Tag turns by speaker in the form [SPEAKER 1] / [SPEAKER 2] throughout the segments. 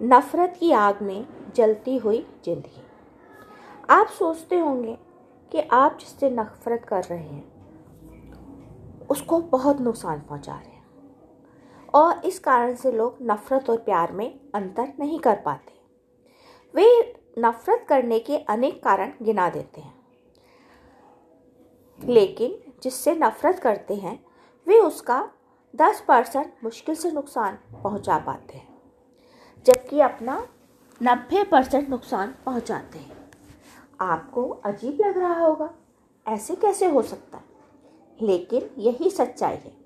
[SPEAKER 1] नफ़रत की आग में जलती हुई ज़िंदगी। आप सोचते होंगे कि आप जिससे नफ़रत कर रहे हैं, उसको बहुत नुकसान पहुँचा रहे हैं। और इस कारण से लोग नफ़रत और प्यार में अंतर नहीं कर पाते। वे नफ़रत करने के अनेक कारण गिना देते हैं। लेकिन जिससे नफ़रत करते हैं, वे उसका दस परसेंट मुश्किल से नुकसान पहुँचा पाते हैं। जबकि अपना नब्बे परसेंट नुकसान पहुंचाते हैं। आपको अजीब लग रहा होगा, ऐसे कैसे हो सकता है? लेकिन यही सच्चाई है।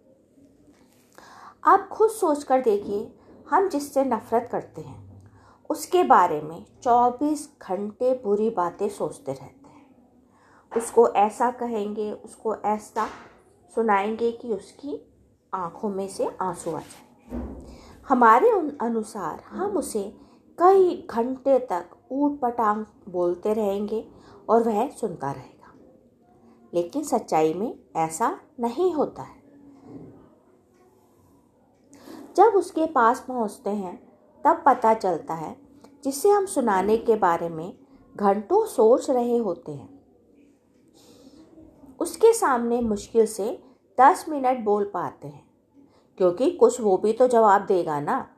[SPEAKER 1] आप खुद सोच कर देखिए, हम जिससे नफ़रत करते हैं, उसके बारे में 24 घंटे बुरी बातें सोचते रहते हैं। उसको ऐसा कहेंगे, उसको ऐसा सुनाएँगे कि उसकी आँखों में से आँसू आ जाए। हमारे अनुसार हम उसे कई घंटे तक ऊट पटांग बोलते रहेंगे और वह सुनता रहेगा। लेकिन सच्चाई में ऐसा नहीं होता है। जब उसके पास पहुँचते हैं तब पता चलता है जिसे हम सुनाने के बारे में घंटों सोच रहे होते हैं। उसके सामने मुश्किल से दस मिनट बोल पाते हैं। क्योंकि कुछ वो भी तो जवाब देगा ना।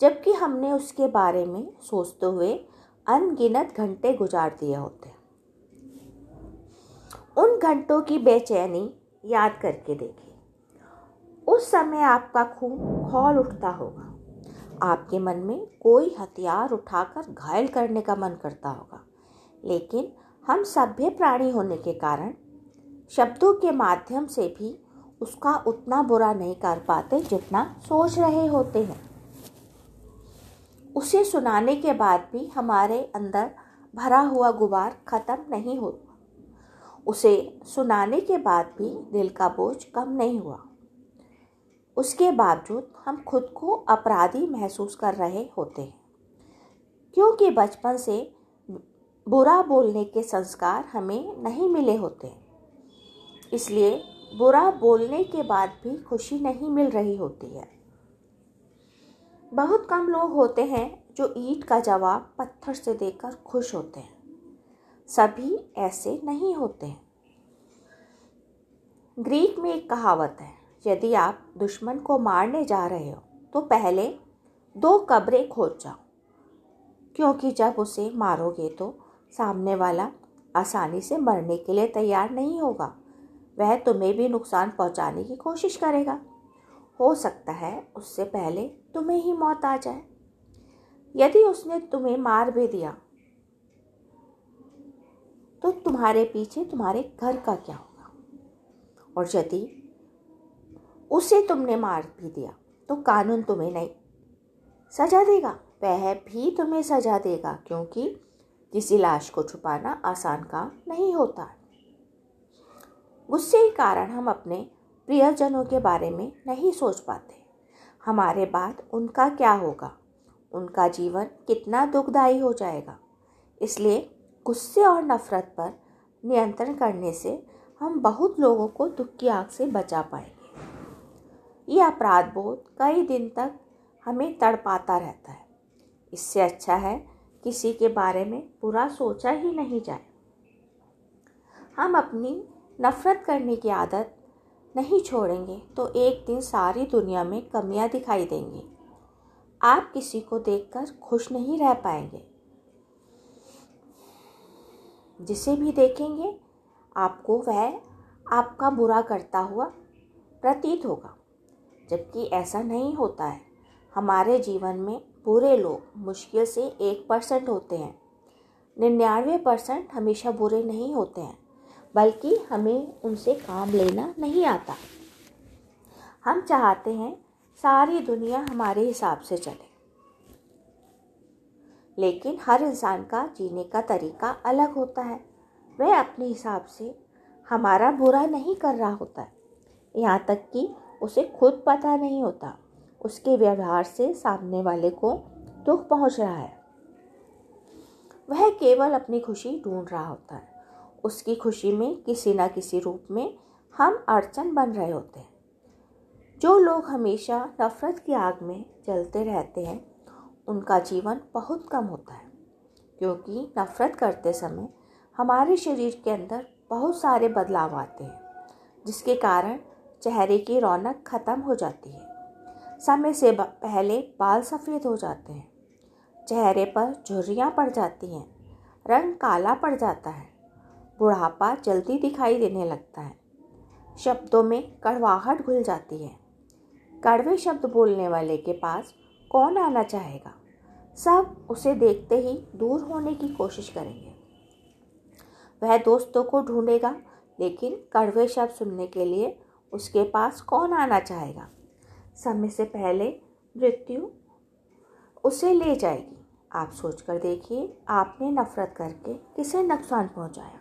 [SPEAKER 1] जबकि हमने उसके बारे में सोचते हुए अनगिनत घंटे गुजार दिए होते। उन घंटों की बेचैनी याद करके देखिए। उस समय आपका खून खौल उठता होगा। आपके मन में कोई हथियार उठाकर घायल करने का मन करता होगा। लेकिन हम सभ्य प्राणी होने के कारण शब्दों के माध्यम से भी उसका उतना बुरा नहीं कर पाते जितना सोच रहे होते हैं। उसे सुनाने के बाद भी हमारे अंदर भरा हुआ गुबार ख़त्म नहीं होता उसे सुनाने के बाद भी दिल का बोझ कम नहीं हुआ। उसके बावजूद हम खुद को अपराधी महसूस कर रहे होते हैं। क्योंकि बचपन से बुरा बोलने के संस्कार हमें नहीं मिले होते। इसलिए बुरा बोलने के बाद भी खुशी नहीं मिल रही होती है। बहुत कम लोग होते हैं जो ईट का जवाब पत्थर से देकर खुश होते हैं। सभी ऐसे नहीं होते। हैं ग्रीक में एक कहावत है, यदि आप दुश्मन को मारने जा रहे हो तो पहले दो कब्रें खोज जाओ। क्योंकि जब उसे मारोगे तो सामने वाला आसानी से मरने के लिए तैयार नहीं होगा। वह तुम्हें भी नुकसान पहुँचाने की कोशिश करेगा। हो सकता है उससे पहले तुम्हें ही मौत आ जाए। यदि उसने तुम्हें मार भी दिया तो तुम्हारे पीछे तुम्हारे घर का क्या होगा? और यदि उसे तुमने मार भी दिया तो कानून तुम्हें नहीं सजा देगा। वह भी तुम्हें सजा देगा, क्योंकि किसी लाश को छुपाना आसान काम नहीं होता। गुस्से के कारण हम अपने प्रियजनों के बारे में नहीं सोच पाते। हमारे बाद उनका क्या होगा? उनका जीवन कितना दुखदायी हो जाएगा? इसलिए गुस्से और नफ़रत पर नियंत्रण करने से हम बहुत लोगों को दुख की आग से बचा पाएँगे। ये अपराध बोध कई दिन तक हमें तड़पाता रहता है। इससे अच्छा है किसी के बारे में बुरा सोचा ही नहीं जाए। हम अपनी नफ़रत करने की आदत नहीं छोड़ेंगे तो एक दिन सारी दुनिया में कमियाँ दिखाई देंगी। आप किसी को देखकर खुश नहीं रह पाएँगे। जिसे भी देखेंगे, आपको वह आपका बुरा करता हुआ प्रतीत होगा। जबकि ऐसा नहीं होता है। हमारे जीवन में बुरे लोग मुश्किल से एक परसेंट होते हैं। निन्यानवे परसेंट हमेशा बुरे नहीं होते हैं। बल्कि हमें उनसे काम लेना नहीं आता। हम चाहते हैं सारी दुनिया हमारे हिसाब से चले। लेकिन हर इंसान का जीने का तरीका अलग होता है। वह अपने हिसाब से हमारा बुरा नहीं कर रहा होता। है यहाँ तक कि उसे खुद पता नहीं होता। उसके व्यवहार से सामने वाले को दुख पहुँच रहा है। वह केवल अपनी खुशी ढूंढ रहा होता है। उसकी खुशी में किसी न किसी रूप में हम अड़चन बन रहे होते हैं। जो लोग हमेशा नफ़रत की आग में जलते रहते हैं, उनका जीवन बहुत कम होता है, क्योंकि नफ़रत करते समय हमारे शरीर के अंदर बहुत सारे बदलाव आते हैं, जिसके कारण चेहरे की रौनक ख़त्म हो जाती है। समय से पहले बाल सफ़ेद हो जाते हैं, चेहरे पर झुर्रियाँ पड़ जाती हैं, रंग काला पड़ जाता है बुढ़ापा जल्दी दिखाई देने लगता है। शब्दों में कड़वाहट घुल जाती है। कड़वे शब्द बोलने वाले के पास कौन आना चाहेगा? सब उसे देखते ही दूर होने की कोशिश करेंगे। वह दोस्तों को ढूंढेगा, लेकिन कड़वे शब्द सुनने के लिए उसके पास कौन आना चाहेगा? समय से पहले मृत्यु उसे ले जाएगी। आप सोचकर देखिए, आपने नफ़रत करके किसे नुकसान पहुँचाया।